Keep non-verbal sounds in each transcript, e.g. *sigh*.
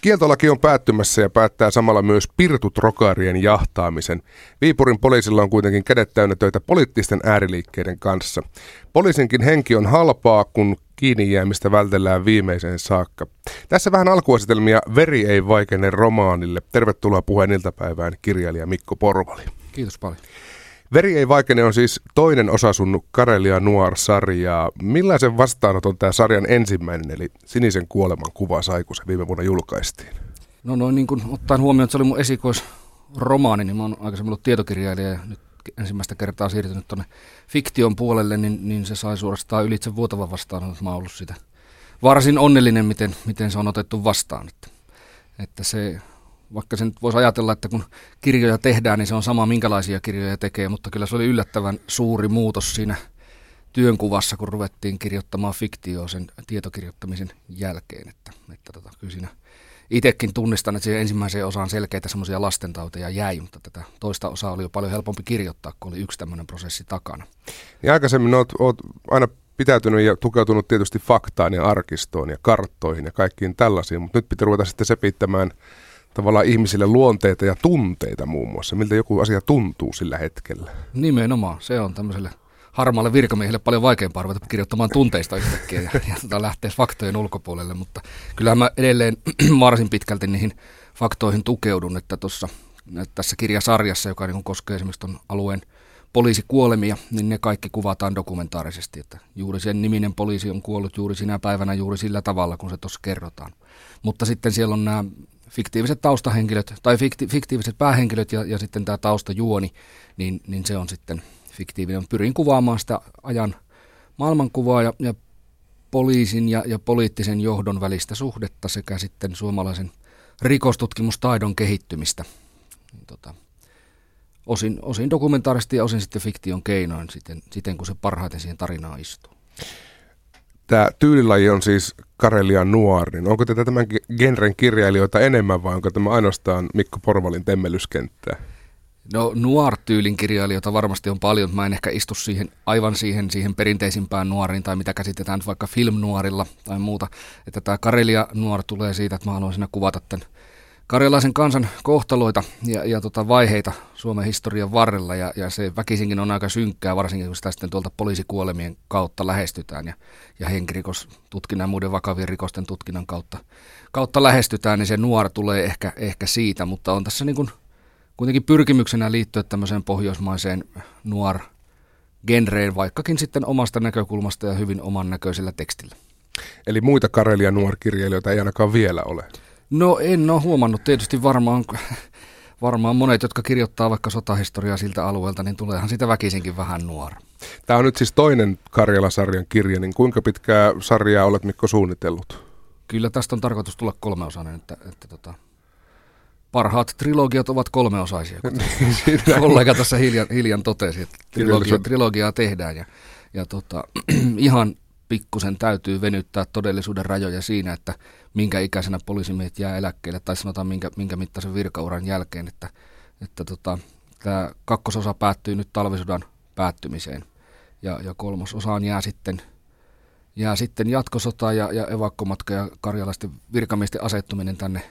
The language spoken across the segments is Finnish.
Kieltolaki on päättymässä ja päättää samalla myös pirtutrokaarien jahtaamisen. Viipurin poliisilla on kuitenkin kädet täynnä töitä poliittisten ääriliikkeiden kanssa. Poliisinkin henki on halpaa, kun kiinni jäämistä vältellään viimeiseen saakka. Tässä vähän alkuasetelmia Veri ei vaikene romaanille. Tervetuloa puheen iltapäivään kirjailija Mikko Porvali. Kiitos paljon. Veri ei vaikene on siis toinen osa sun Karelia Noir-sarjaa. Millaisen vastaanoton tämä sarjan ensimmäinen, eli Sinisen kuoleman kuva sai, kun se viime vuonna julkaistiin? No noin niin kuin ottaen huomioon, että se oli mun esikoisromaani, niin mä oon aikaisemmin ollut tietokirjailija ja nyt ensimmäistä kertaa siirtynyt tuonne fiktion puolelle, niin, niin se sai suorastaan ylitse vuotavan vastaan, että mä oon ollut sitä varsin onnellinen, miten, miten se on otettu vastaan. Että, että se, vaikka sen voisi ajatella, että kun kirjoja tehdään, niin se on sama minkälaisia kirjoja tekee, mutta kyllä se oli yllättävän suuri muutos siinä työnkuvassa, kun ruvettiin kirjoittamaan fiktioa sen tietokirjoittamisen jälkeen. Että, että tota, kyllä siinä itsekin tunnistan, että siihen ensimmäiseen osaan selkeitä semmoisia lastentauteja jäi, mutta tätä toista osaa oli jo paljon helpompi kirjoittaa, kun oli yksi tämmöinen prosessi takana. Ja aikaisemmin olet, olet aina pitäytynyt ja tukeutunut tietysti faktaan ja arkistoon ja karttoihin ja kaikkiin tällaisiin, mutta nyt pitää ruveta sitten sepittämään tavallaan ihmisille luonteita ja tunteita muun muassa. Miltä joku asia tuntuu sillä hetkellä? Nimenomaan, se on tämmöiselle harmaalle virkamiehelle paljon vaikeampaa ruveta kirjoittamaan tunteista yhtäkkiä ja, ja tota lähteä faktojen ulkopuolelle, mutta kyllähän mä edelleen *clears throat* varsin pitkälti niihin faktoihin tukeudun, että tuossa tässä kirjasarjassa, joka niin koskee esimerkiksi tuon alueen poliisikuolemia, niin ne kaikki kuvataan dokumentaarisesti, että juuri sen niminen poliisi on kuollut juuri sinä päivänä juuri sillä tavalla, kun se tuossa kerrotaan. Mutta sitten siellä on nämä fiktiiviset taustahenkilöt tai fikti, fiktiiviset päähenkilöt ja, ja sitten tämä taustajuoni, niin, niin se on sitten fiktiivinen. Pyrin kuvaamaan sitä ajan maailmankuvaa ja, ja poliisin ja, ja poliittisen johdon välistä suhdetta sekä sitten suomalaisen rikostutkimustaidon kehittymistä. Tota, osin, osin dokumentaarisesti ja osin sitten fiktion keinoin siten, siten kun se parhaiten siihen tarinaan istuu. Tämä tyylilaji on siis Karelia nuori. Niin onko tätä tämän genren kirjailijoita enemmän vai onko tämä ainoastaan Mikko Porvalin temmellyskenttää? No nuor-tyylin kirjailijoita varmasti on paljon. Mä en ehkä istu siihen, aivan siihen, siihen perinteisimpään nuoriin tai mitä käsitetään vaikka filmnuorilla tai muuta. Että tämä Karelia nuor tulee siitä, että mä haluan siinä kuvata tämän karjalaisen kansan kohtaloita ja, ja tota vaiheita Suomen historian varrella ja, ja se väkisinkin on aika synkkää, varsinkin kun sitä sitten tuolta poliisikuolemien kautta lähestytään ja, ja henkirikostutkinnan ja muiden vakavien rikosten tutkinnan kautta, kautta lähestytään, niin se nuor tulee ehkä, ehkä siitä, mutta on tässä niin kuin kuitenkin pyrkimyksenä liittyä tämmöiseen pohjoismaiseen nuor genreen, vaikkakin sitten omasta näkökulmasta ja hyvin oman näköisellä tekstillä. Eli muita Karelia nuorkirjailijoita ei ainakaan vielä ole? No en ole huomannut. Tietysti varmaan, *laughs* varmaan monet, jotka kirjoittaa vaikka sotahistoriaa siltä alueelta, niin tuleehan sitä väkisinkin vähän nuori. Tämä on nyt siis toinen Karjala-sarjan kirja, niin kuinka pitkää sarjaa olet Mikko suunnitellut? Kyllä tästä on tarkoitus tulla kolmeosainen, että, että tota, parhaat trilogiat ovat kolmeosaisia, kuten *laughs* kollega tässä hiljan, hiljan totesi, että trilogia, trilogiaa tehdään ja, ja tota, *clears throat* ihan pikkusen täytyy venyttää todellisuuden rajoja siinä, että minkä ikäisenä poliisimiehet jää eläkkeelle, tai sanotaan minkä, minkä mittaisen virkauran jälkeen, että, että tota, tämä kakkososa päättyy nyt talvisodan päättymiseen, ja, ja kolmososaan jää sitten, jää sitten jatkosota ja, ja evakkomatka ja karjalaisten virkamiesten asettuminen tänne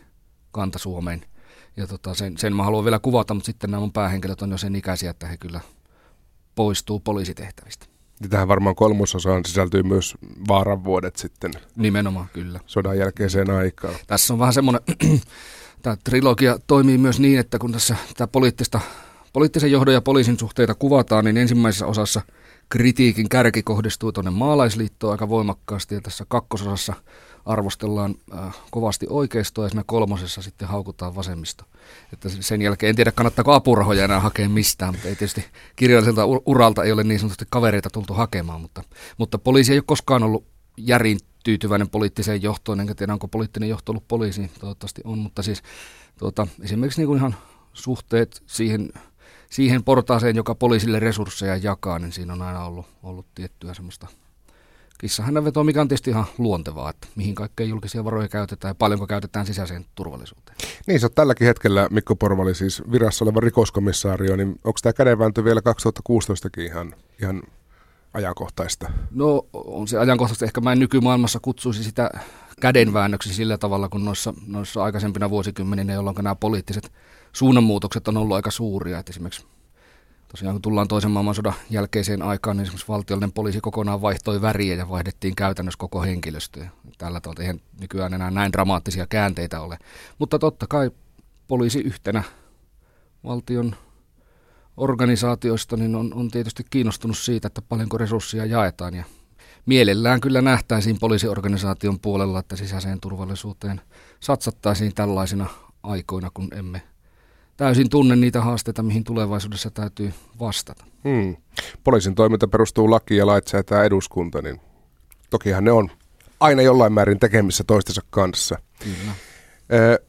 Kanta-Suomeen. Ja tota, sen, sen mä haluan vielä kuvata, mutta sitten nämä mun päähenkilöt on jo sen ikäisiä, että he kyllä poistuu poliisitehtävistä. Ja tähän varmaan kolmososaan sisältyy myös vaaran vuodet sitten. Nimenomaan, kyllä. Sodan jälkeiseen aikaan. Tässä on vähän semmoinen, *clears throat* tämä trilogia toimii myös niin, että kun tässä tämä poliittista, poliittisen johdon ja poliisin suhteita kuvataan, niin ensimmäisessä osassa kritiikin kärki kohdistuu tuonne maalaisliittoon aika voimakkaasti ja tässä kakkososassa – arvostellaan äh, kovasti oikeistoa ja siinä kolmosessa sitten haukutaan vasemmista. Että sen jälkeen en tiedä kannattaako apurahoja enää hakea mistään, mutta ei tietysti kirjalliselta uralta ei ole niin sanotusti kavereita tultu hakemaan, mutta, mutta poliisi ei ole koskaan ollut järin tyytyväinen poliittiseen johtoon, enkä tiedä onko poliittinen johto ollut poliisi, toivottavasti on, mutta siis tuota, esimerkiksi niin kuin ihan suhteet siihen, siihen portaaseen, joka poliisille resursseja jakaa, niin siinä on aina ollut, ollut tiettyä semmoista Kissahan veto, mikä on tietysti ihan luontevaa, että mihin kaikkeen julkisia varoja käytetään ja paljonko käytetään sisäiseen turvallisuuteen. Niin, sä oot tälläkin hetkellä, Mikko Porvali, siis virassa oleva rikoskomissaario, niin onko tämä kädenvääntö vielä 2016kin ihan, ihan ajankohtaista? No on se ajankohtaista. Ehkä mä en nykymaailmassa kutsuisi sitä kädenväännöksi sillä tavalla kuin noissa, noissa aikaisempina vuosikymmeninä, jolloin nämä poliittiset suunnanmuutokset on ollut aika suuria. Et esimerkiksi tosiaan kun tullaan toisen maailmansodan jälkeiseen aikaan, niin esimerkiksi valtiollinen poliisi kokonaan vaihtoi väriä ja vaihdettiin käytännössä koko henkilöstö. Tällä tavalla eihän nykyään enää näin dramaattisia käänteitä ole. Mutta totta kai poliisi yhtenä valtion organisaatioista niin on, on tietysti kiinnostunut siitä, että paljonko resursseja jaetaan ja mielellään kyllä nähtäisiin poliisiorganisaation puolella, että sisäiseen turvallisuuteen satsattaisiin tällaisina aikoina, kun emme täysin tunne niitä haasteita, mihin tulevaisuudessa täytyy vastata. Hmm. Poliisin toiminta perustuu lakiin ja lait säätää eduskunta, niin tokihan ne on aina jollain määrin tekemissä toistensa kanssa. Kyllä.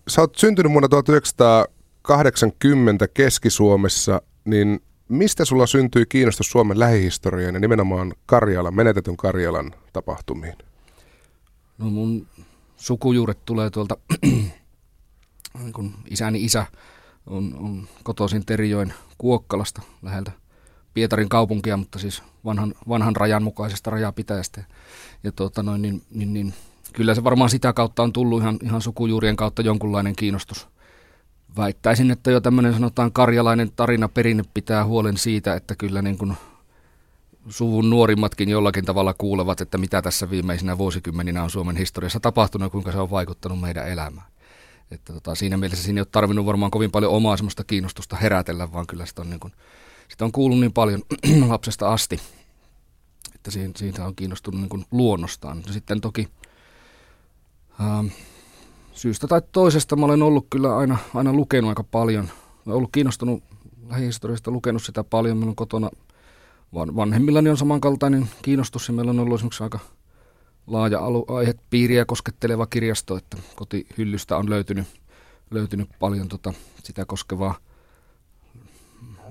Sä oot syntynyt vuonna 1980 Keski-Suomessa, niin mistä sulla syntyi kiinnostus Suomen lähihistoriaan ja nimenomaan Karjalan, menetetyn Karjalan tapahtumiin? No mun sukujuuret tulee tuolta, *clears throat* kun isäni isä on, on kotoisin Terijoen Kuokkalasta läheltä Pietarin kaupunkia, mutta siis vanhan, vanhan rajan mukaisesta rajapitäjästä. Ja tuota noin, niin, niin, niin, kyllä se varmaan sitä kautta on tullut ihan, ihan sukujuurien kautta jonkunlainen kiinnostus. Väittäisin, että jo tämmöinen sanotaan karjalainen tarina perinne pitää huolen siitä, että kyllä niin kuin suvun nuorimmatkin jollakin tavalla kuulevat, että mitä tässä viimeisinä vuosikymmeninä on Suomen historiassa tapahtunut ja kuinka se on vaikuttanut meidän elämään. Että tota, siinä mielessä siinä ei ole tarvinnut varmaan kovin paljon omaa semmoista kiinnostusta herätellä, vaan kyllä sitä on, niin kuin, sitä on kuullut niin paljon *clears throat* lapsesta asti, että siitä, siitä on kiinnostunut niin kuin luonnostaan. Sitten toki ähm, syystä tai toisesta mä olen ollut kyllä aina, aina lukenut aika paljon. Olen ollut kiinnostunut lähihistoriasta, lukenut sitä paljon. On kotona vanhemmillani on samankaltainen kiinnostus ja meillä on ollut esimerkiksi aika laaja aihepiiriä kosketteleva kirjasto, että kotihyllystä on löytynyt, löytynyt paljon tota, sitä koskevaa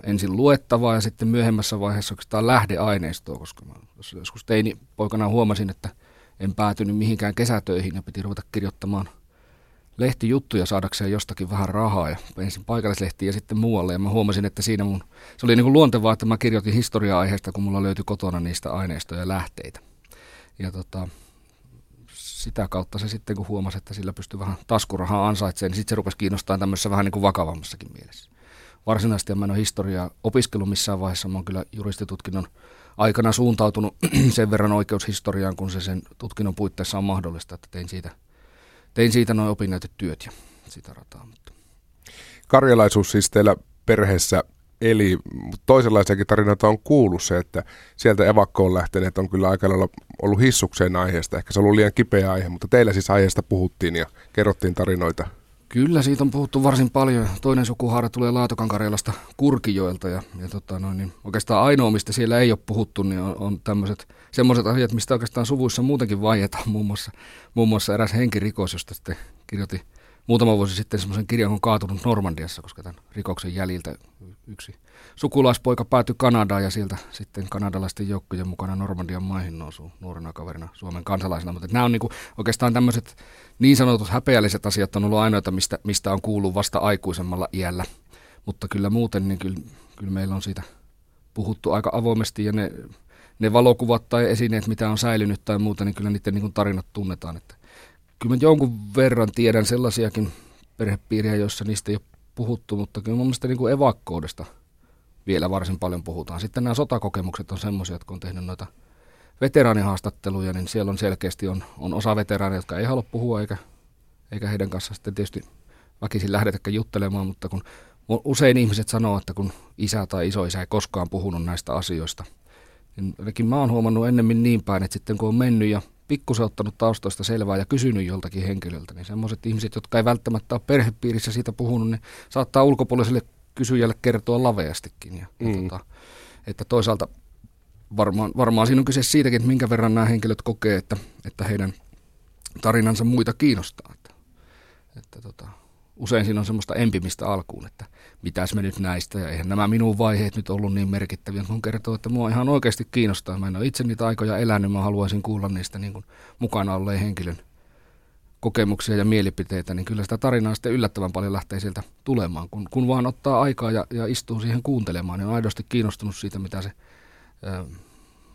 ensin luettavaa ja sitten myöhemmässä vaiheessa oikeastaan lähdeaineistoa, koska mä joskus teini poikana huomasin, että en päätynyt mihinkään kesätöihin ja piti ruveta kirjoittamaan lehtijuttuja saadakseen jostakin vähän rahaa ja ensin paikallislehtiin ja sitten muualle ja mä huomasin, että siinä mun, se oli niin kuin luontevaa, että mä kirjoitin historia-aiheesta, kun mulla löytyi kotona niistä aineistoja ja lähteitä. Ja tota, sitä kautta se sitten, kun huomasi, että sillä pystyy vähän taskurahaa ansaitsemaan, niin sitten se rupesi kiinnostaa tämmöisessä vähän niin kuin vakavammassakin mielessä. Varsinaisesti mä en ole historiaa opiskellut missään vaiheessa, mä oon kyllä juristitutkinnon aikana suuntautunut *clears throat* sen verran oikeushistoriaan, kun se sen tutkinnon puitteissa on mahdollista, että tein siitä, tein siitä noin opinnäytetyöt ja sitä rataa. Mutta. Karjalaisuus siis teillä perheessä Eli toisenlaisiakin tarinoita on kuullut se, että sieltä evakkoon lähteneet on kyllä aika lailla ollut hissukseen aiheesta. Ehkä se on ollut liian kipeä aihe, mutta teillä siis aiheesta puhuttiin ja kerrottiin tarinoita. Kyllä, siitä on puhuttu varsin paljon. Toinen sukuhaara tulee Laatokan-Karjalasta Kurkijoelta ja, ja tota noin, niin oikeastaan ainoa, mistä siellä ei ole puhuttu, niin on, on tämmöiset semmoiset asiat, mistä oikeastaan suvuissa muutenkin vaietaan. Muun muassa, muun muassa eräs henkirikos, josta sitten kirjoitin muutama vuosi sitten semmoisen kirjan kuin Kaatunut Normandiassa, koska tämän rikoksen jäljiltä yksi sukulaispoika päätyi Kanadaan ja sieltä sitten kanadalaisten joukkojen mukana Normandian maihin nousu nuorena kaverina Suomen kansalaisena. Mutta nämä on niin kuin, oikeastaan tämmöiset niin sanotut häpeälliset asiat on ollut ainoita, mistä, mistä on kuullut vasta aikuisemmalla iällä. Mutta kyllä muuten, niin kyllä, kyllä meillä on siitä puhuttu aika avoimesti ja ne, ne valokuvat tai esineet, mitä on säilynyt tai muuta, niin kyllä niiden niin tarinat tunnetaan. Että kyllä mä jonkun verran tiedän sellaisiakin perhepiiriä, joissa niistä ei ole puhuttu, mutta kyllä mun mielestä niin kuin evakkoudesta vielä varsin paljon puhutaan. Sitten nämä sotakokemukset on semmoisia, jotka on tehnyt noita veteraanihaastatteluja, niin siellä on selkeästi on, on osa veteraaneja, jotka ei halua puhua, eikä, eikä heidän kanssa sitten tietysti väkisin lähdetäkään juttelemaan, mutta kun usein ihmiset sanoo, että kun isä tai isoisä ei koskaan puhunut näistä asioista, niin mä oon huomannut ennemmin niin päin, että sitten kun on mennyt ja pikkusen ottanut taustoista selvää ja kysynyt joltakin henkilöltä, niin semmoiset ihmiset, jotka ei välttämättä ole perhepiirissä siitä puhunut, niin saattaa ulkopuoliselle kysyjälle kertoa laveastikin. Ja, mm. ja tota, että toisaalta varmaan, varmaan siinä on kyse siitäkin, että minkä verran nämä henkilöt kokee, että, että heidän tarinansa muita kiinnostaa. Että, että tota, usein siinä on semmoista empimistä alkuun, että mitäs me nyt näistä, ja eihän nämä minun vaiheet nyt ollut niin merkittäviä, kun kertoo, että mua ihan oikeasti kiinnostaa. Mä en ole itse niitä aikoja elänyt, mä haluaisin kuulla niistä niin kuin mukana olleen henkilön kokemuksia ja mielipiteitä, niin kyllä sitä tarinaa sitten yllättävän paljon lähtee sieltä tulemaan. Kun, kun vaan ottaa aikaa ja, ja istuu siihen kuuntelemaan, niin on aidosti kiinnostunut siitä, mitä se ää,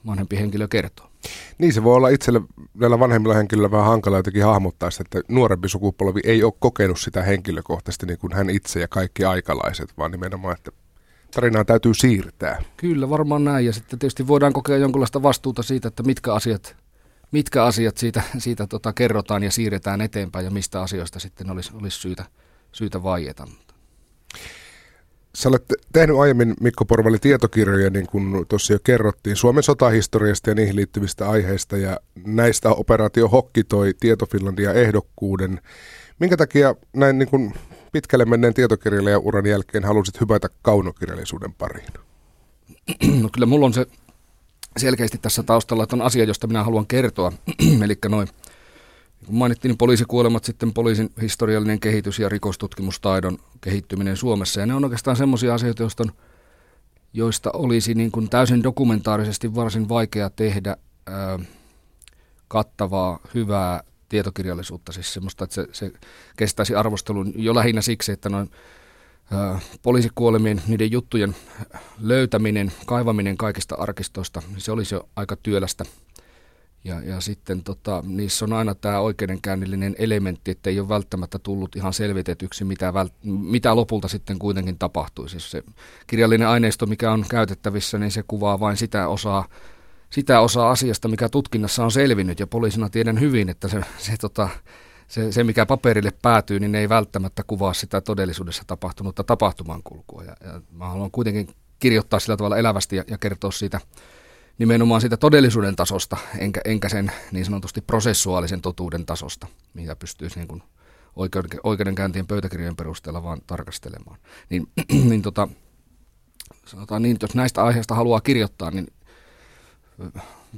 vanhempi henkilö kertoo. Niin se voi olla itselle näillä vanhemmilla henkilöillä vähän hankala jotenkin hahmottaa sitä, että nuorempi sukupolvi ei ole kokenut sitä henkilökohtaisesti niin kuin hän itse ja kaikki aikalaiset, vaan nimenomaan, että tarinaa täytyy siirtää. Kyllä, varmaan näin. Ja sitten tietysti voidaan kokea jonkinlaista vastuuta siitä, että mitkä asiat, mitkä asiat siitä, siitä tota, kerrotaan ja siirretään eteenpäin ja mistä asioista sitten olisi, olisi syytä, syytä vaieta. Sä olet tehnyt aiemmin, Mikko Porvali, tietokirjoja, niin kuin tuossa jo kerrottiin, Suomen sotahistoriasta ja niihin liittyvistä aiheista, ja näistä operaatio Hokki toi Tietofinlandia ehdokkuuden. Minkä takia näin niin kuin pitkälle menneen tietokirjailijan uran jälkeen halusit hypätä kaunokirjallisuuden pariin? No kyllä mulla on se selkeästi tässä taustalla, että on asia, josta minä haluan kertoa. *clears throat* Eli noin, kun mainittiin, niin poliisikuolemat, sitten poliisin historiallinen kehitys ja rikostutkimustaidon kehittyminen Suomessa. Ja ne on oikeastaan semmoisia asioita, joista, on, joista olisi niin kuin täysin dokumentaarisesti varsin vaikea tehdä ää, kattavaa, hyvää tietokirjallisuutta, siis semmoista, että se, se kestäisi arvostelun jo lähinnä siksi, että noin ää, poliisikuolemien, niiden juttujen löytäminen, kaivaminen kaikista arkistoista, niin se olisi jo aika työlästä. Ja, ja sitten tota, niissä on aina tämä oikeudenkäynnillinen elementti, että ei ole välttämättä tullut ihan selvitetyksi, mitä, vält, mitä lopulta sitten kuitenkin tapahtui. Siis se kirjallinen aineisto, mikä on käytettävissä, niin se kuvaa vain sitä osaa, sitä osaa asiasta, mikä tutkinnassa on selvinnyt. Ja poliisina tiedän hyvin, että se, se, tota, se, se mikä paperille päätyy, niin ei välttämättä kuvaa sitä todellisuudessa tapahtunutta tapahtumankulkua. Ja, ja mä haluan kuitenkin kirjoittaa sillä tavalla elävästi ja, ja kertoa siitä nimenomaan siitä todellisuuden tasosta, enkä, enkä sen niin sanotusti prosessuaalisen totuuden tasosta, mitä pystyisi niin kuin oikeuden, oikeudenkäyntien pöytäkirjojen perusteella vaan tarkastelemaan. Niin, *clears throat* niin tota, sanotaan niin, että jos näistä aiheista haluaa kirjoittaa, niin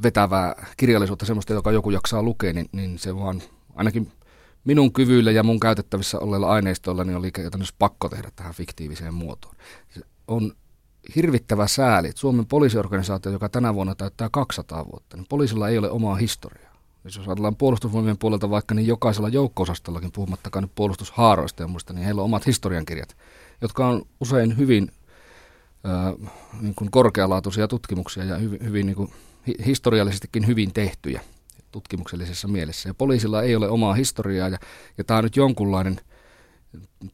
vetävää kirjallisuutta, semmoista, joka joku jaksaa lukea, niin, niin se vaan ainakin minun kyvyillä ja mun käytettävissä olleilla aineistoilla niin oli käytännössä pakko tehdä tähän fiktiiviseen muotoon. Se on hirvittävä sääli, että Suomen poliisiorganisaatio, joka tänä vuonna täyttää 200 vuotta, niin poliisilla ei ole omaa historiaa. Jos ajatellaan puolustusvoimien puolelta vaikka, niin jokaisella joukko-osastollakin, puhumattakaan nyt puolustushaaroista ja muista, niin heillä on omat historiankirjat, jotka on usein hyvin äh, niin kuin korkealaatuisia tutkimuksia ja hyvin, hyvin niin kuin historiallisestikin hyvin tehtyjä tutkimuksellisessa mielessä. Ja poliisilla ei ole omaa historiaa ja, ja tämä on nyt jonkunlainen –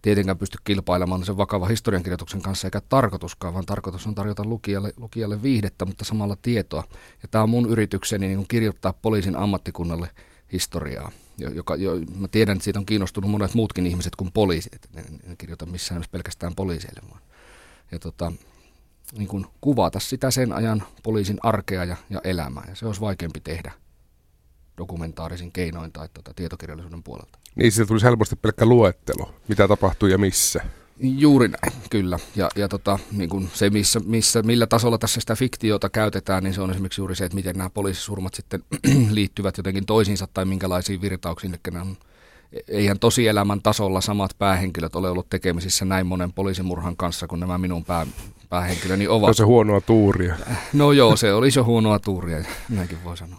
tietenkään pysty kilpailemaan sen vakava historiankirjoituksen kanssa, eikä tarkoituskaan, vaan tarkoitus on tarjota lukijalle, lukijalle viihdettä, mutta samalla tietoa. Ja tämä on mun yritykseni niin kirjoittaa poliisin ammattikunnalle historiaa, joka, jo, mä tiedän, että siitä on kiinnostunut monet muutkin ihmiset kuin poliisit, en, en kirjoita missään pelkästään poliiseille, vaan ja tota, niin kuin kuvata sitä sen ajan poliisin arkea ja, ja elämää, ja se olisi vaikeampi tehdä dokumentaarisin keinoin tai tuota, tietokirjallisuuden puolelta. Niin, siitä tulisi helposti pelkkä luettelo, mitä tapahtuu ja missä. Juuri näin, kyllä. Ja, ja tota, niin kuin se, missä, missä, millä tasolla tässä sitä fiktiota käytetään, niin se on esimerkiksi juuri se, että miten nämä poliisisurmat sitten *clears throat* liittyvät jotenkin toisiinsa tai minkälaisiin virtauksiin, että on eihän tosielämän tasolla samat päähenkilöt ole ollut tekemisissä näin monen poliisimurhan kanssa kuin nämä minun pää, päähenkilöni ovat. Se on se huonoa tuuria. No joo, se oli jo huonoa tuuria, näinkin voi sanoa.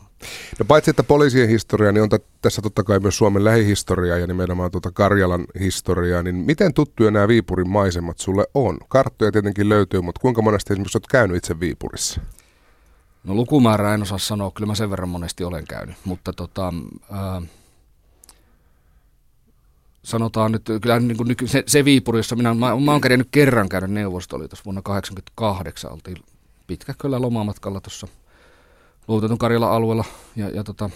No paitsi että poliisien historia, niin on t- tässä totta kai myös Suomen lähihistoriaa ja nimenomaan tuota Karjalan historiaa, niin miten tuttuja nämä Viipurin maisemat sulle on? Karttoja tietenkin löytyy, mutta kuinka monesti esimerkiksi olet käynyt itse Viipurissa? No lukumäärä en osaa sanoa, kyllä mä sen verran monesti olen käynyt, mutta tota, ää, sanotaan nyt, kyllä niin kuin nyky, se, se Viipuri, jossa minä, mä, mä oon kädennyt kerran käydä Neuvostoliitossa vuonna 1988, oltiin pitkä kyllä lomamatkalla tuossa luovutetun Karjalan alueella ja, ja tota,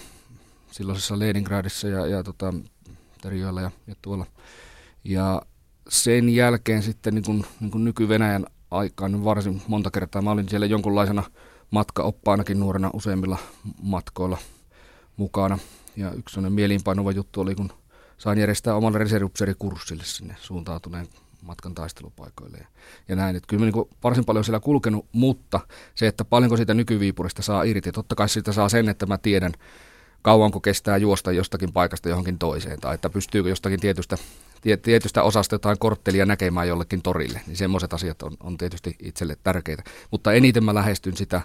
silloisessa Leningradissa ja, ja tota, Terjoilla ja, ja tuolla. Ja sen jälkeen sitten niin kuin, niin kuin nyky-Venäjän aikaan niin varsin monta kertaa mä olin siellä jonkunlaisena matkaoppaanakin nuorena useimmilla matkoilla mukana. Ja yksi sellainen mieliinpainuva juttu oli, kun sain järjestää omalle reservupseerikurssille sinne suuntautuneen matkan taistelupaikoille ja, ja näin. Että kyllä mä niin varsin paljon siellä kulkenut, mutta se, että paljonko siitä nykyviipurista saa irti, totta kai siitä saa sen, että mä tiedän, kauanko kestää juosta jostakin paikasta johonkin toiseen, tai että pystyykö jostakin tietystä, tietystä osasta jotain korttelia näkemään jollekin torille, niin semmoiset asiat on, on tietysti itselle tärkeitä. Mutta eniten mä lähestyn sitä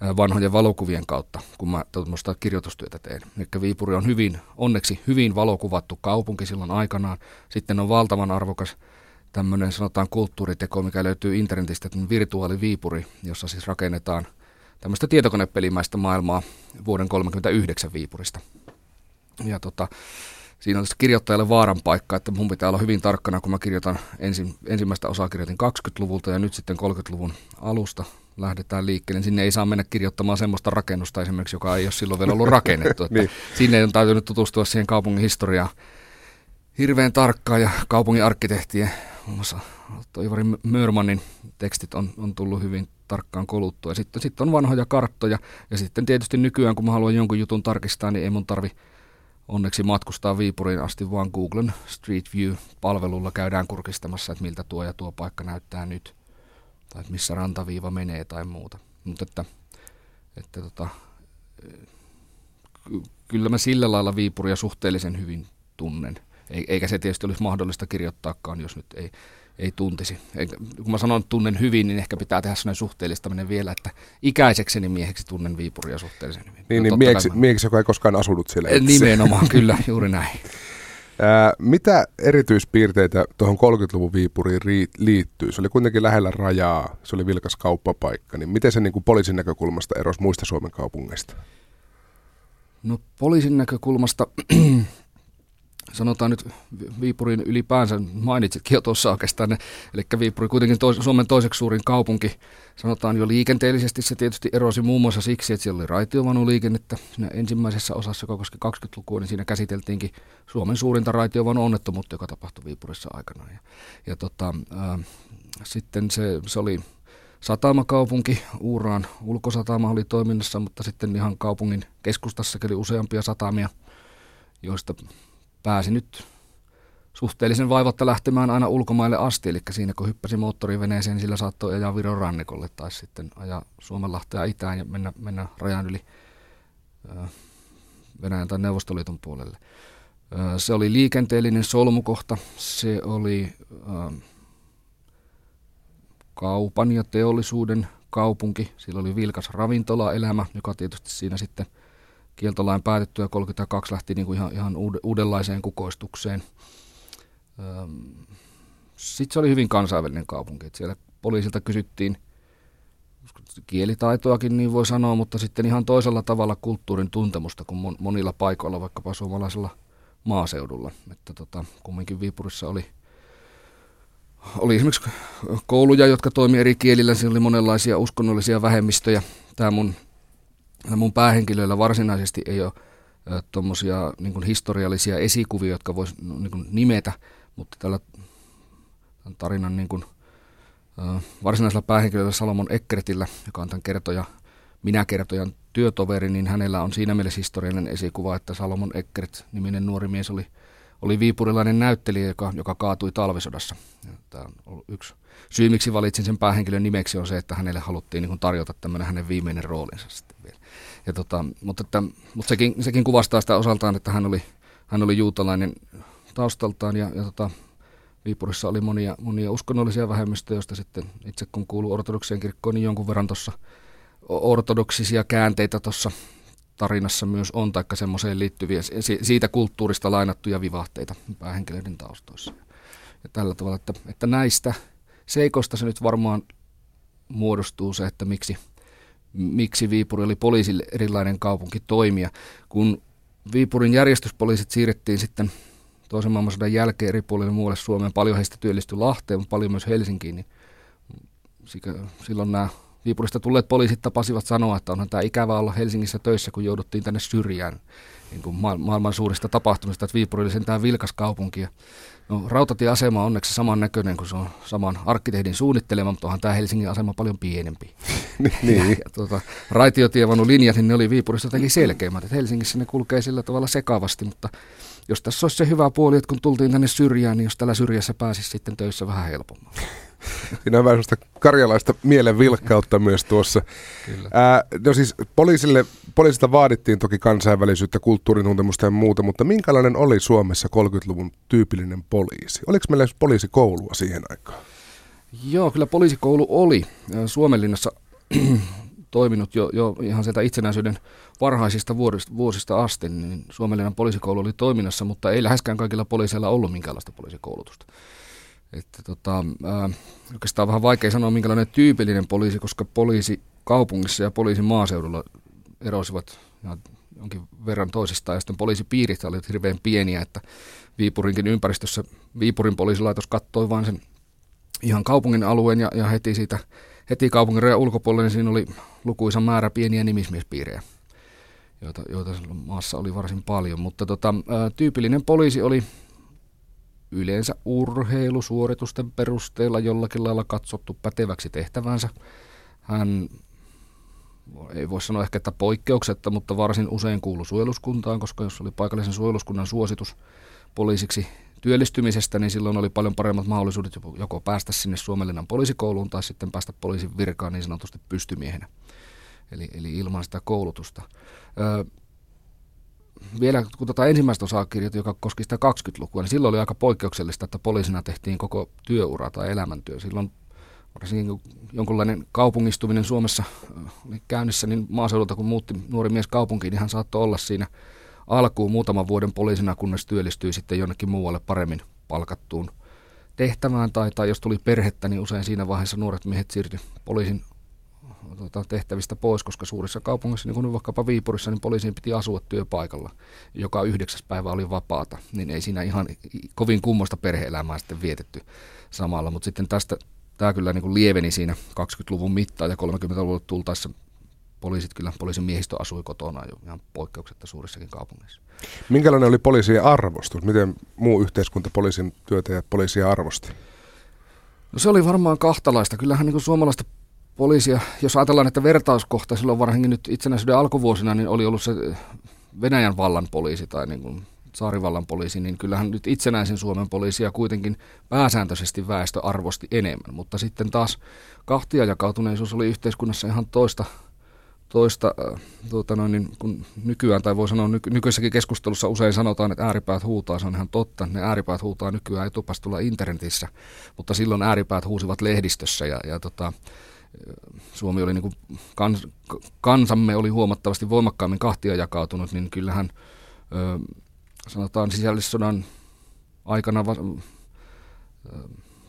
vanhojen valokuvien kautta, kun mä tuommoista kirjoitustyötä teen. Eli Viipuri on hyvin, onneksi hyvin valokuvattu kaupunki silloin aikanaan. Sitten on valtavan arvokas tämmöinen sanotaan kulttuuriteko, mikä löytyy internetistä, virtuaaliviipuri, jossa siis rakennetaan tämmöistä tietokonepelimäistä maailmaa vuoden 1939 Viipurista. Ja tota, siinä olisi kirjoittajalle vaaran paikka, että mun pitää olla hyvin tarkkana, kun mä kirjoitan ensin, ensimmäistä osaa kirjoitin 20-luvulta ja nyt sitten 30-luvun alusta lähdetään liikkeelle. Sinne ei saa mennä kirjoittamaan semmoista rakennusta esimerkiksi, joka ei ole silloin vielä ollut *laughs* rakennettu. Että niin. Sinne on täytynyt tutustua siihen kaupungin historiaan hirveän tarkkaan ja kaupungin arkkitehtien, muun muassa Toivari Mörmanin tekstit on, on tullut hyvin tarkkaan koluttua. Sitten, sitten on vanhoja karttoja ja sitten tietysti nykyään, kun mä haluan jonkun jutun tarkistaa, niin ei mun tarvi onneksi matkustaa Viipuriin asti, vaan Googlen Street View-palvelulla käydään kurkistamassa, että miltä tuo ja tuo paikka näyttää nyt, tai missä rantaviiva menee tai muuta. Mutta että, että tota, kyllä mä sillä lailla Viipuria suhteellisen hyvin tunnen. Eikä se tietysti olisi mahdollista kirjoittaakaan, jos nyt ei, ei tuntisi. Eikä, kun mä sanon, että tunnen hyvin, niin ehkä pitää tehdä sellainen suhteellistaminen vielä, että ikäisekseni mieheksi tunnen Viipuria suhteellisen hyvin. Niin, niin mieheksi, mä... mieheksi, joka ei koskaan asunut siellä itse. Nimenomaan, kyllä, juuri näin. *laughs* Ää, mitä erityispiirteitä tuohon 30-luvun Viipuriin liittyy? Se oli kuitenkin lähellä rajaa, se oli vilkas kauppapaikka. Niin miten se niin kuin poliisin näkökulmasta erosi muista Suomen kaupungeista? No poliisin näkökulmasta sanotaan nyt Viipurin ylipäänsä, mainitsitkin jo tuossa oikeastaan, eli Viipuri kuitenkin tois, Suomen toiseksi suurin kaupunki, sanotaan jo liikenteellisesti se tietysti erosi muun muassa siksi, että siellä oli raitiovanuliikennettä siinä ensimmäisessä osassa, joka koski 20-lukua, niin siinä käsiteltiinkin Suomen suurinta raitiovanu onnettomuutta, joka tapahtui Viipurissa aikanaan. Ja, ja tota, ää, sitten se, se oli satamakaupunki, Uuraan ulkosatama oli toiminnassa, mutta sitten ihan kaupungin keskustassa oli useampia satamia, joista pääsi nyt suhteellisen vaivatta lähtemään aina ulkomaille asti, eli siinä kun hyppäsi moottoriveneeseen, niin sillä saattoi ajaa Viron rannikolle tai sitten ajaa Suomenlahtea itään ja mennä, mennä rajan yli Venäjän tai Neuvostoliiton puolelle. Se oli liikenteellinen solmukohta, se oli kaupan ja teollisuuden kaupunki, sillä oli vilkas ravintolaelämä, joka tietysti siinä sitten – kieltolain päätettyä 32 lähti niin kuin ihan, ihan uudenlaiseen kukoistukseen. Sitten se oli hyvin kansainvälinen kaupunki. Että siellä poliisilta kysyttiin kielitaitoakin, niin voi sanoa, mutta sitten ihan toisella tavalla kulttuurin tuntemusta kuin monilla paikoilla, vaikkapa suomalaisella maaseudulla. Että tota, kumminkin Viipurissa oli, oli esimerkiksi kouluja, jotka toimivat eri kielillä. Siinä oli monenlaisia uskonnollisia vähemmistöjä. Tämä mun mun päähenkilöillä varsinaisesti ei ole tuommoisia niin historiallisia esikuvia, jotka voisi niin nimetä, mutta tällä tarinan niin kuin, varsinaisella päähenkilöllä Salomon Eckertillä, joka on tämän kertoja, minä kertojan työtoveri, niin hänellä on siinä mielessä historiallinen esikuva, että Salomon Eckert niminen nuori mies oli, oli viipurilainen näyttelijä, joka, joka kaatui talvisodassa. Tämä on yksi syy, miksi valitsin sen päähenkilön nimeksi, on se, että hänelle haluttiin niin tarjota tämmöinen hänen viimeinen roolinsa sitten. Ja tota, mutta että, mutta sekin, sekin kuvastaa sitä osaltaan, että hän oli, hän oli juutalainen taustaltaan ja, ja tota, Viipurissa oli monia, monia uskonnollisia vähemmistöjä, joista sitten itse kun kuuluu ortodoksien kirkkoon, niin jonkun verran tuossa ortodoksisia käänteitä tuossa tarinassa myös on, taikka semmoiseen liittyviä, siitä kulttuurista lainattuja vivahteita päähenkilöiden taustoissa. Ja tällä tavalla, että, että näistä seikoista se nyt varmaan muodostuu se, että miksi, miksi Viipuri oli poliisille erilainen kaupunki toimia. Kun Viipurin järjestyspoliisit siirrettiin sitten toisen maailmansodan jälkeen eri puolille muualle Suomeen, paljon heistä työllistyi Lahteen, mutta paljon myös Helsinkiin, niin silloin nämä Viipurista tulleet poliisit tapasivat sanoa, että onhan tämä ikävä olla Helsingissä töissä, kun jouduttiin tänne syrjään niin kuin maailman suurista tapahtumista, että Viipuri oli sentään vilkas kaupunki. Ja No, rautatieasema on onneksi saman näköinen kuin se on saman arkkitehdin suunnittelema, mutta onhan tämä Helsingin asema paljon pienempi. *laughs* niin. Ja, ja tuota, raitiotievanulinjat, niin ne oli Viipurissa jotenkin selkeimmät. Että Helsingissä ne kulkee sillä tavalla sekavasti, mutta jos tässä olisi se hyvä puoli, että kun tultiin tänne syrjään, niin jos tällä syrjässä pääsisi sitten töissä vähän helpommin. *laughs* Siinä on vähän karjalaista mielen vilkkautta myös tuossa. Kyllä. Ää, no siis poliisille, poliisista vaadittiin toki kansainvälisyyttä, kulttuurituntemusta ja muuta, mutta minkälainen oli Suomessa 30-luvun tyypillinen poliisi? Oliko meillä poliisikoulua siihen aikaan? Joo, kyllä poliisikoulu oli. Suomenlinnassa *clears throat* toiminut jo, jo ihan sieltä itsenäisyyden varhaisista vuosista, vuosista asti, niin Suomenlinnan poliisikoulu oli toiminnassa, mutta ei läheskään kaikilla poliiseilla ollut minkäänlaista poliisikoulutusta. Että tota, ää, oikeastaan vähän vaikea sanoa, minkälainen tyypillinen poliisi, koska poliisi kaupungissa ja poliisi maaseudulla erosivat jonkin verran toisistaan. Ja sitten poliisipiirit olivat hirveän pieniä, että Viipurinkin ympäristössä Viipurin poliisilaitos kattoi vain sen ihan kaupungin alueen ja, ja heti siitä heti kaupungin rajan ulkopuolelle, niin siinä oli lukuisa määrä pieniä nimismiespiirejä, joita, joita maassa oli varsin paljon. Mutta tota, tyypillinen poliisi oli yleensä urheilusuoritusten perusteella jollakin lailla katsottu päteväksi tehtävänsä. Hän ei voi sanoa ehkä, että poikkeuksetta, mutta varsin usein kuulu suojeluskuntaan, koska jos oli paikallisen suojeluskunnan suositus poliisiksi työllistymisestä, niin silloin oli paljon paremmat mahdollisuudet joko päästä sinne Suomenlinnan poliisikouluun tai sitten päästä poliisin virkaan niin sanotusti pystymiehenä, eli, eli ilman sitä koulutusta. Öö, vielä kun tätä ensimmäistä osaa kirjoitin, joka koski sitä 20-lukua, niin silloin oli aika poikkeuksellista, että poliisina tehtiin koko työura tai elämäntyö. Silloin varsinkin kun jonkunlainen kaupungistuminen Suomessa oli käynnissä, niin maaseudulta kun muutti nuori mies kaupunkiin, niin hän saattoi olla siinä – alkuun muutaman vuoden poliisina, kunnes työllistyi sitten jonnekin muualle paremmin palkattuun tehtävään. Tai, tai jos tuli perhettä, niin usein siinä vaiheessa nuoret miehet siirtyi poliisin tuota, tehtävistä pois, koska suurissa kaupungeissa, niin kuin vaikkapa Viipurissa, niin poliisiin piti asua työpaikalla. Joka yhdeksäs päivä oli vapaata, niin ei siinä ihan kovin kummoista perhe-elämää sitten vietetty samalla. Mutta sitten tästä tämä kyllä niin kuin lieveni siinä 20-luvun mittaan ja 30-luvulle tultaessa poliisit kyllä, poliisin miehistö asui kotona jo ihan poikkeuksetta suurissakin kaupungeissa. Minkälainen oli poliisien arvostus? Miten muu yhteiskunta poliisin työtä ja poliisia arvosti? No se oli varmaan kahtalaista. Kyllähän niin kuin suomalaista poliisia, jos ajatellaan, että vertauskohta silloin varsinkin nyt itsenäisyyden alkuvuosina, niin oli ollut se Venäjän vallan poliisi tai niin kuin saarivallan poliisi, niin kyllähän nyt itsenäisen Suomen poliisia kuitenkin pääsääntöisesti väestö arvosti enemmän. Mutta sitten taas kahtia jakautuneisuus oli yhteiskunnassa ihan toista toista, äh, tuota noin, niin kun nykyään, tai voi sanoa nyky- nykyisessäkin keskustelussa usein sanotaan, että ääripäät huutaa, se on ihan totta. Ne ääripäät huutaa nykyään etupastulla internetissä, mutta silloin ääripäät huusivat lehdistössä ja, ja tota, Suomi oli niin kuin kans, kansamme oli huomattavasti voimakkaammin kahtia jakautunut, niin kyllähän ö, sanotaan sisällissodan aikana va, ö,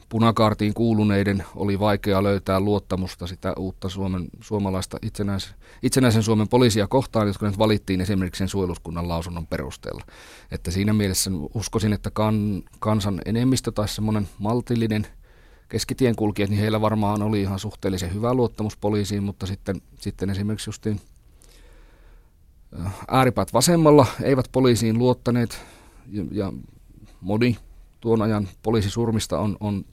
punakaartiin kuuluneiden oli vaikea löytää luottamusta sitä uutta Suomen, suomalaista itsenäis, itsenäisen Suomen poliisia kohtaan, jotka nyt valittiin esimerkiksi sen suojeluskunnan lausunnon perusteella. Että siinä mielessä uskoisin, että kan, kansan enemmistö tai semmoinen maltillinen keskitien kulkijat, niin heillä varmaan oli ihan suhteellisen hyvä luottamus poliisiin, mutta sitten, sitten esimerkiksi justiin ääripäät vasemmalla eivät poliisiin luottaneet ja, ja moni tuon ajan poliisisurmista on, on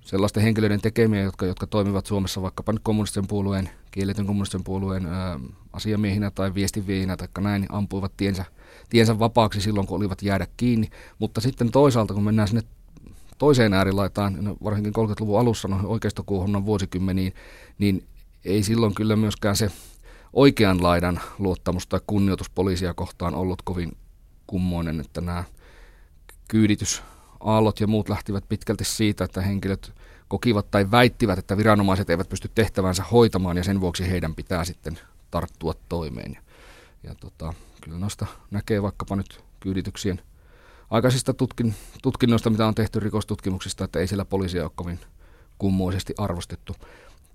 sellaisten henkilöiden tekemiä, jotka, jotka toimivat Suomessa vaikkapa nyt kommunistisen puolueen, kielletyn kommunistisen puolueen ää, asiamiehinä tai viestinviehinä tai näin, niin ampuivat tiensä, tiensä vapaaksi silloin, kun olivat jäädä kiinni. Mutta sitten toisaalta, kun mennään sinne toiseen äärilaitaan, no varsinkin 30-luvun alussa no, oikeistokuohunnan vuosikymmeniin, niin ei silloin kyllä myöskään se oikean laidan luottamus tai kunnioitus poliisia kohtaan ollut kovin kummoinen, että nämä kyyditys aallot ja muut lähtivät pitkälti siitä, että henkilöt kokivat tai väittivät, että viranomaiset eivät pysty tehtävänsä hoitamaan ja sen vuoksi heidän pitää sitten tarttua toimeen. Ja, ja tota, kyllä noista näkee vaikkapa nyt kyydityksien aikaisista tutkin, tutkinnoista, mitä on tehty rikostutkimuksista, että ei siellä poliisia ole kovin kummoisesti arvostettu.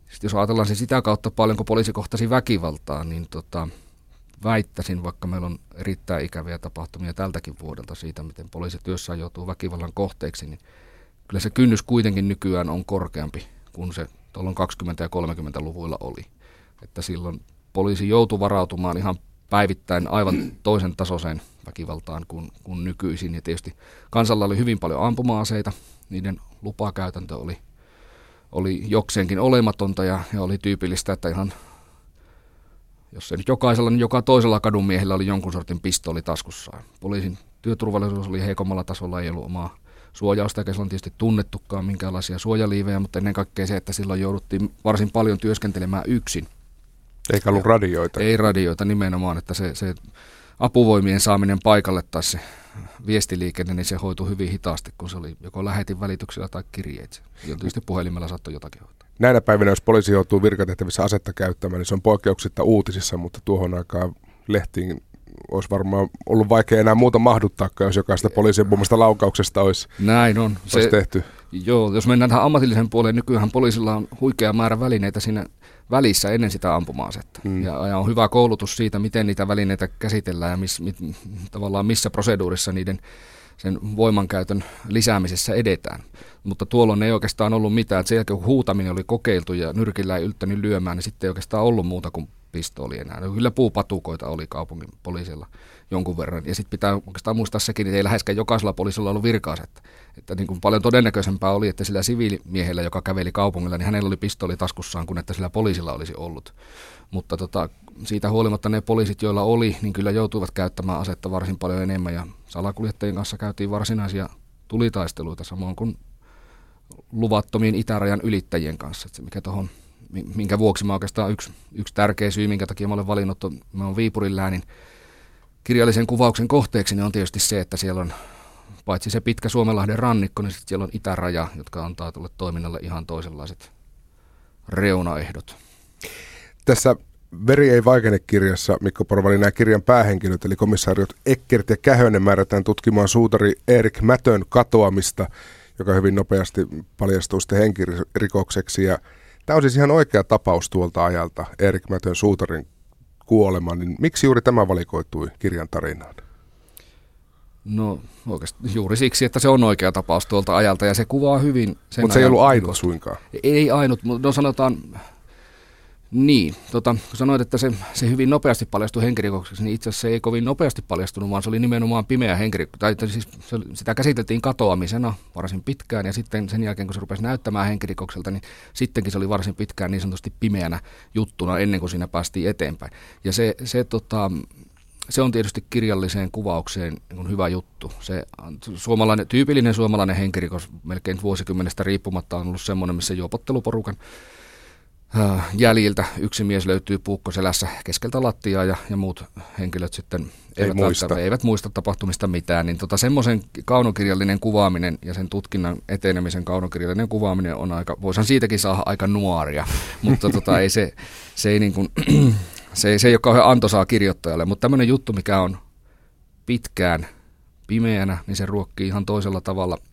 Sitten jos ajatellaan se sitä kautta paljonko poliisi kohtasi väkivaltaa, niin tota, väittäisin, vaikka meillä on erittäin ikäviä tapahtumia tältäkin vuodelta siitä, miten poliisi työssään joutuu väkivallan kohteeksi, niin kyllä se kynnys kuitenkin nykyään on korkeampi kuin se tuolloin 20- ja 30-luvuilla oli. Että silloin poliisi joutui varautumaan ihan päivittäin aivan *clears throat* toisen tasoiseen väkivaltaan kuin, kuin nykyisin. Ja tietysti kansalla oli hyvin paljon ampuma-aseita, niiden lupakäytäntö oli, oli jokseenkin olematonta ja, ja oli tyypillistä, että ihan jos ei nyt jokaisella, niin joka toisella kadun miehellä oli jonkun sortin pistooli taskussaan. Poliisin työturvallisuus oli heikommalla tasolla, ei ollut omaa suojausta, eikä silloin tietysti tunnettukaan minkäänlaisia suojaliivejä, mutta ennen kaikkea se, että silloin jouduttiin varsin paljon työskentelemään yksin. Eikä ollut radioita. Ei radioita nimenomaan, että se, se apuvoimien saaminen paikalle tai se viestiliikenne, niin se hoitui hyvin hitaasti, kun se oli joko lähetin välityksellä tai kirjeet. Ja tietysti puhelimella saattoi jotakin hoitaa näinä päivinä, jos poliisi joutuu virkatehtävissä asetta käyttämään, niin se on poikkeuksetta uutisissa, mutta tuohon aikaan lehtiin olisi varmaan ollut vaikea enää muuta mahduttaa, jos jokaista poliisin puolesta laukauksesta olisi, Näin on. Se, olisi tehty. Joo, jos mennään tähän ammatillisen puoleen, nykyään poliisilla on huikea määrä välineitä siinä välissä ennen sitä ampuma-asetta. Mm. Ja, ja on hyvä koulutus siitä, miten niitä välineitä käsitellään ja miss, mit, tavallaan missä proseduurissa niiden sen voimankäytön lisäämisessä edetään. Mutta tuolloin ei oikeastaan ollut mitään. Että sen jälkeen kun huutaminen oli kokeiltu ja nyrkillä ei yltänyt lyömään, niin sitten ei oikeastaan ollut muuta kuin pistooli enää. No, kyllä puupatukoita oli kaupungin poliisilla jonkun verran. Ja sitten pitää oikeastaan muistaa sekin, että ei läheskään jokaisella poliisilla ollut virkaasetta. Että niin kuin paljon todennäköisempää oli, että sillä siviilimiehellä, joka käveli kaupungilla, niin hänellä oli pistooli taskussaan, kuin että sillä poliisilla olisi ollut. Mutta tota, siitä huolimatta ne poliisit, joilla oli, niin kyllä joutuivat käyttämään asetta varsin paljon enemmän. Ja salakuljettajien kanssa käytiin varsinaisia tulitaisteluita, samoin kuin luvattomien itärajan ylittäjien kanssa. Että se mikä tohon, minkä vuoksi mä oikeastaan yksi, yksi tärkeä syy, minkä takia mä olen valinnut, mä olen Viipurin läänin kirjallisen kuvauksen kohteeksi, niin on tietysti se, että siellä on paitsi se pitkä Suomenlahden rannikko, niin sitten siellä on itäraja, jotka antaa tuolle toiminnalle ihan toisenlaiset reunaehdot. Tässä Veri ei vaikene kirjassa Mikko Porvali nämä kirjan päähenkilöt, eli komissaariot Ekkert ja Kähönen määrätään tutkimaan suutari Erik Mätön katoamista, joka hyvin nopeasti paljastuu sitten henkirikokseksi. Ja tämä on siis ihan oikea tapaus tuolta ajalta, Erik Mätön suutarin kuolema, niin miksi juuri tämä valikoitui kirjan tarinaan? No oikeastaan juuri siksi, että se on oikea tapaus tuolta ajalta ja se kuvaa hyvin Mutta se ei ollut ainut suinkaan. Ei ainut, mutta no sanotaan, niin, tota, kun sanoit, että se, se hyvin nopeasti paljastui henkirikokseksi, niin itse asiassa se ei kovin nopeasti paljastunut, vaan se oli nimenomaan pimeä henkirikko. Tai siis se, sitä käsiteltiin katoamisena varsin pitkään, ja sitten sen jälkeen, kun se rupesi näyttämään henkirikokselta, niin sittenkin se oli varsin pitkään niin sanotusti pimeänä juttuna ennen kuin siinä päästiin eteenpäin. Ja se, se, tota, se on tietysti kirjalliseen kuvaukseen niin hyvä juttu. Se suomalainen, tyypillinen suomalainen henkirikos melkein vuosikymmenestä riippumatta on ollut semmoinen, missä juopotteluporukan jäljiltä yksi mies löytyy puukkoselässä keskeltä lattiaa ja, ja muut henkilöt sitten Ei eivät, muista. eivät muista tapahtumista mitään, niin tota, semmoisen kaunokirjallinen kuvaaminen ja sen tutkinnan etenemisen kaunokirjallinen kuvaaminen on aika, voisin siitäkin saada aika nuoria, *laughs* mutta tota, ei se, se, ei niin kuin, *clears throat* se, ei, se ei ole kauhean antoisaa kirjoittajalle, mutta tämmöinen juttu, mikä on pitkään pimeänä, niin se ruokkii ihan toisella tavalla –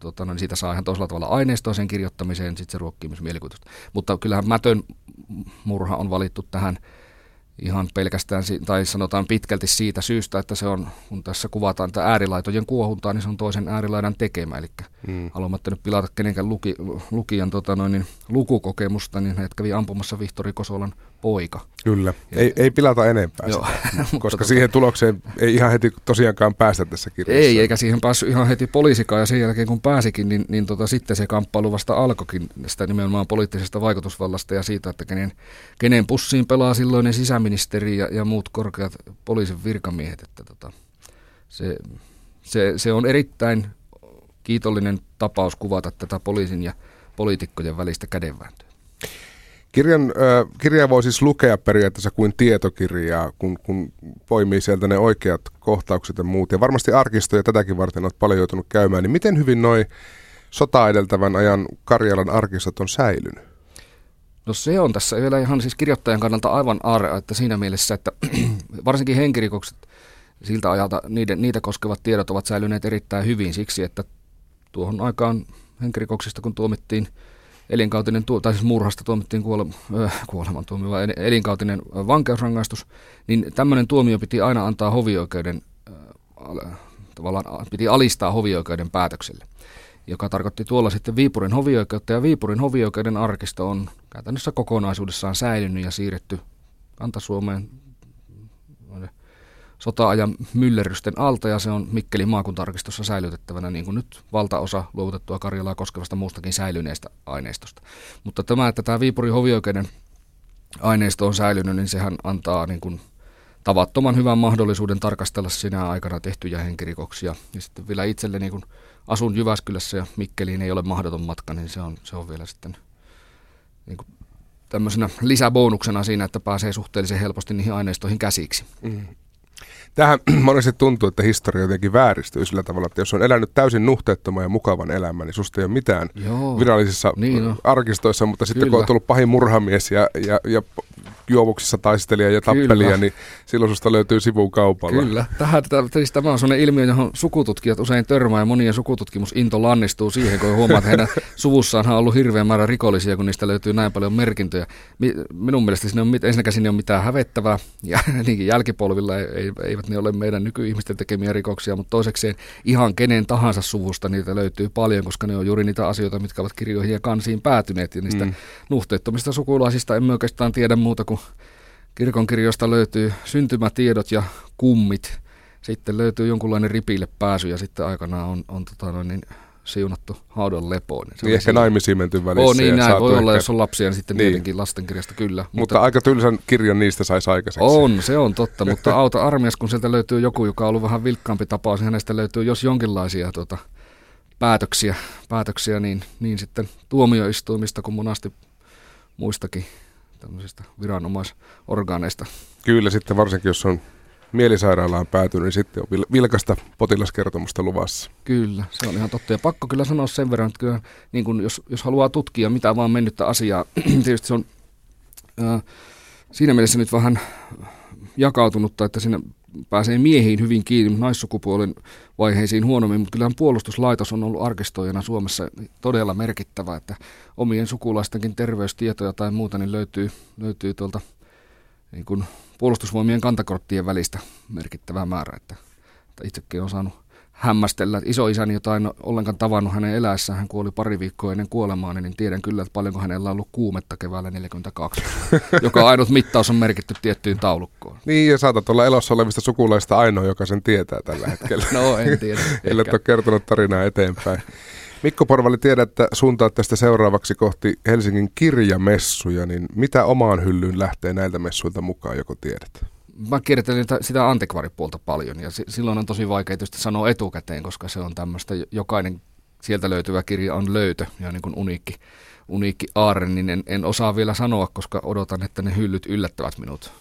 tota, no, niin siitä saa ihan toisella tavalla aineistoa sen kirjoittamiseen, sitten se ruokkii myös mielikuvitusta. Mutta kyllähän Mätön murha on valittu tähän ihan pelkästään, tai sanotaan pitkälti siitä syystä, että se on, kun tässä kuvataan tätä äärilaitojen kuohuntaa, niin se on toisen äärilaidan tekemä. Eli mm. haluamatta nyt pilata kenenkään luki, lukijan tota noin, niin, lukukokemusta, niin hän kävi ampumassa Vihtori Kosolan poika. Kyllä, ja, ei, ei pilata enempää Joo. *laughs* koska siihen tulokseen ei ihan heti tosiaankaan päästä tässä kirjassa. Ei, eikä siihen päässyt ihan heti poliisikaan, ja sen jälkeen kun pääsikin, niin, niin tota, sitten se kamppailu vasta alkoikin sitä nimenomaan poliittisesta vaikutusvallasta ja siitä, että kenen, kenen pussiin pelaa silloinen sisäministeri ja, ja muut korkeat poliisin virkamiehet, että tota, se, se, se on erittäin kiitollinen tapaus kuvata tätä poliisin ja poliitikkojen välistä kädenvääntöä. Kirjan, äh, kirja voi siis lukea periaatteessa kuin tietokirjaa, kun, kun poimii sieltä ne oikeat kohtaukset ja muut. Ja varmasti arkistoja tätäkin varten olet paljon joutunut käymään. Niin miten hyvin noi sota edeltävän ajan Karjalan arkistot on säilynyt? No se on tässä vielä ihan siis kirjoittajan kannalta aivan aare, että siinä mielessä, että *clears throat* varsinkin henkirikokset siltä ajalta, niiden, niitä koskevat tiedot ovat säilyneet erittäin hyvin siksi, että tuohon aikaan henkirikoksista kun tuomittiin – elinkautinen, tai siis murhasta tuomittiin kuole, äh, elinkautinen vankeusrangaistus, niin tämmöinen tuomio piti aina antaa hovioikeuden, äh, tavallaan piti alistaa hovioikeuden päätökselle, joka tarkoitti tuolla sitten Viipurin hovioikeutta, ja Viipurin hovioikeuden arkisto on käytännössä kokonaisuudessaan säilynyt ja siirretty Kanta-Suomeen sota-ajan myllerrysten alta ja se on Mikkelin maakuntarkistossa säilytettävänä niin kuin nyt valtaosa luovutettua Karjalaa koskevasta muustakin säilyneestä aineistosta. Mutta tämä, että tämä Viipurin hovioikeuden aineisto on säilynyt, niin sehän antaa niin kuin tavattoman hyvän mahdollisuuden tarkastella sinä aikana tehtyjä henkirikoksia. Ja sitten vielä itselle, niin kun asun Jyväskylässä ja Mikkeliin ei ole mahdoton matka, niin se on, se on vielä sitten niin kuin tämmöisenä lisäbonuksena siinä, että pääsee suhteellisen helposti niihin aineistoihin käsiksi. Mm. Tähän *clears throat* monesti tuntuu, että historia jotenkin vääristyy sillä tavalla, että jos on elänyt täysin nuhteettoman ja mukavan elämän, niin susta ei ole mitään Joo, virallisissa niin no. arkistoissa, mutta sitten Kyllä. kun on tullut pahin murhamies ja, ja, ja juovuksissa taistelija ja tappelija, Kyllä. niin silloin susta löytyy sivun kaupalla. Kyllä. Tähän, siis tämä on sellainen ilmiö, johon sukututkijat usein törmää ja monien sukututkimusinto lannistuu siihen, kun huomaa, että heidän *laughs* suvussaan on ollut hirveä määrä rikollisia, kun niistä löytyy näin paljon merkintöjä. Minun mielestä siinä on, ensinnäkään siinä ei ole mitään hävettävää ja *laughs* jälkipolvilla ei, eivät ne ole meidän nykyihmisten tekemiä rikoksia, mutta toisekseen ihan kenen tahansa suvusta niitä löytyy paljon, koska ne on juuri niitä asioita, mitkä ovat kirjoihin ja kansiin päätyneet ja niistä mm. nuhteettomista sukulaisista emme oikeastaan tiedä muuta kuin kirkonkirjoista löytyy syntymätiedot ja kummit. Sitten löytyy jonkunlainen ripille pääsy ja sitten aikanaan on, on tota noin, niin siunattu haudan lepoon. Niin, niin ehkä naimisiin menty välissä. Oh, niin näin, voi olla, ehkä... jos on lapsia, niin sitten niin. tietenkin lastenkirjasta kyllä. Mutta, mutta aika tylsän kirjan niistä saisi aikaiseksi. On, se on totta, mutta *laughs* auta armias, kun sieltä löytyy joku, joka on ollut vähän vilkkaampi tapaus, niin hänestä löytyy jos jonkinlaisia tuota, päätöksiä, päätöksiä niin, niin sitten tuomioistuimista kuin monasti muistakin tämmöisistä viranomaisorgaaneista. Kyllä sitten varsinkin, jos on mielisairaalaan päätynyt, niin sitten on vilkasta potilaskertomusta luvassa. Kyllä, se on ihan totta. Ja pakko kyllä sanoa sen verran, että kyllä, niin kun jos, jos haluaa tutkia mitä vaan mennyttä asiaa, *clears throat* tietysti se on ää, siinä mielessä nyt vähän jakautunutta, että siinä pääsee miehiin hyvin kiinni, naissukupuolen vaiheisiin huonommin, mutta kyllähän puolustuslaitos on ollut arkistoijana Suomessa todella merkittävä, että omien sukulaistenkin terveystietoja tai muuta niin löytyy, löytyy tuolta niin kuin puolustusvoimien kantakorttien välistä merkittävä määrä, että, että itsekin olen saanut hämmästellä. Isoisäni, jota en ollenkaan tavannut hänen eläessään, hän kuoli pari viikkoa ennen kuolemaa, niin tiedän kyllä, että paljonko hänellä on ollut kuumetta keväällä 42, *laughs* joka ainut mittaus on merkitty tiettyyn taulukkoon. Niin, ja saatat olla elossa olevista sukulaista ainoa, joka sen tietää tällä *laughs* hetkellä. no, en tiedä. *laughs* Ellei ole kertonut tarinaa eteenpäin. Mikko Porvali, tiedät, että suuntaat tästä seuraavaksi kohti Helsingin kirjamessuja, niin mitä omaan hyllyyn lähtee näiltä messuilta mukaan, joko tiedät? Mä kiertelen sitä antikvaripuolta paljon ja silloin on tosi vaikea tietysti sanoa etukäteen, koska se on tämmöistä, jokainen sieltä löytyvä kirja on löytö ja niin kuin uniikki, uniikki aarre, niin en, en osaa vielä sanoa, koska odotan, että ne hyllyt yllättävät minut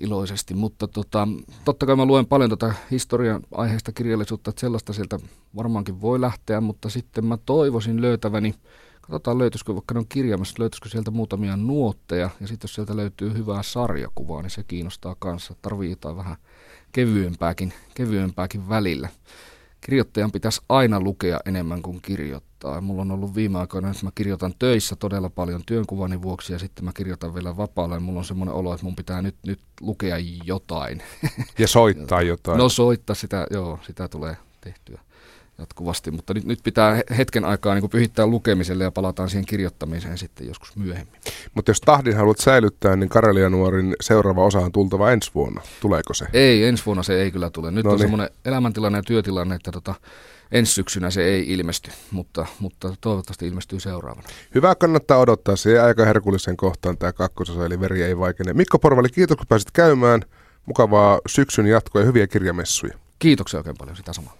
iloisesti, mutta tota, totta kai mä luen paljon tota historian aiheesta kirjallisuutta, että sellaista sieltä varmaankin voi lähteä, mutta sitten mä toivoisin löytäväni, katsotaan löytyisikö vaikka on kirjaamassa, löytyisikö sieltä muutamia nuotteja, ja sitten jos sieltä löytyy hyvää sarjakuvaa, niin se kiinnostaa kanssa, tarvii jotain vähän kevyempääkin, kevyempääkin välillä kirjoittajan pitäisi aina lukea enemmän kuin kirjoittaa. Mulla on ollut viime aikoina, että mä kirjoitan töissä todella paljon työnkuvani vuoksi ja sitten mä kirjoitan vielä vapaalla ja mulla on semmoinen olo, että mun pitää nyt, nyt lukea jotain. Ja soittaa *laughs* jotain. No soittaa sitä, joo, sitä tulee tehtyä jatkuvasti, mutta nyt, nyt pitää hetken aikaa niin pyhittää lukemiselle ja palataan siihen kirjoittamiseen sitten joskus myöhemmin. Mutta jos tahdin haluat säilyttää, niin Karelia Nuorin seuraava osa on tultava ensi vuonna. Tuleeko se? Ei, ensi vuonna se ei kyllä tule. Nyt no on niin. semmoinen elämäntilanne ja työtilanne, että tota, ensi syksynä se ei ilmesty, mutta, mutta toivottavasti ilmestyy seuraavana. Hyvä kannattaa odottaa. Se aika herkullisen kohtaan tämä kakkososa, eli veri ei vaikene. Mikko Porvali, kiitos kun pääsit käymään. Mukavaa syksyn jatkoa ja hyviä kirjamessuja. Kiitoksia oikein paljon sitä samalla.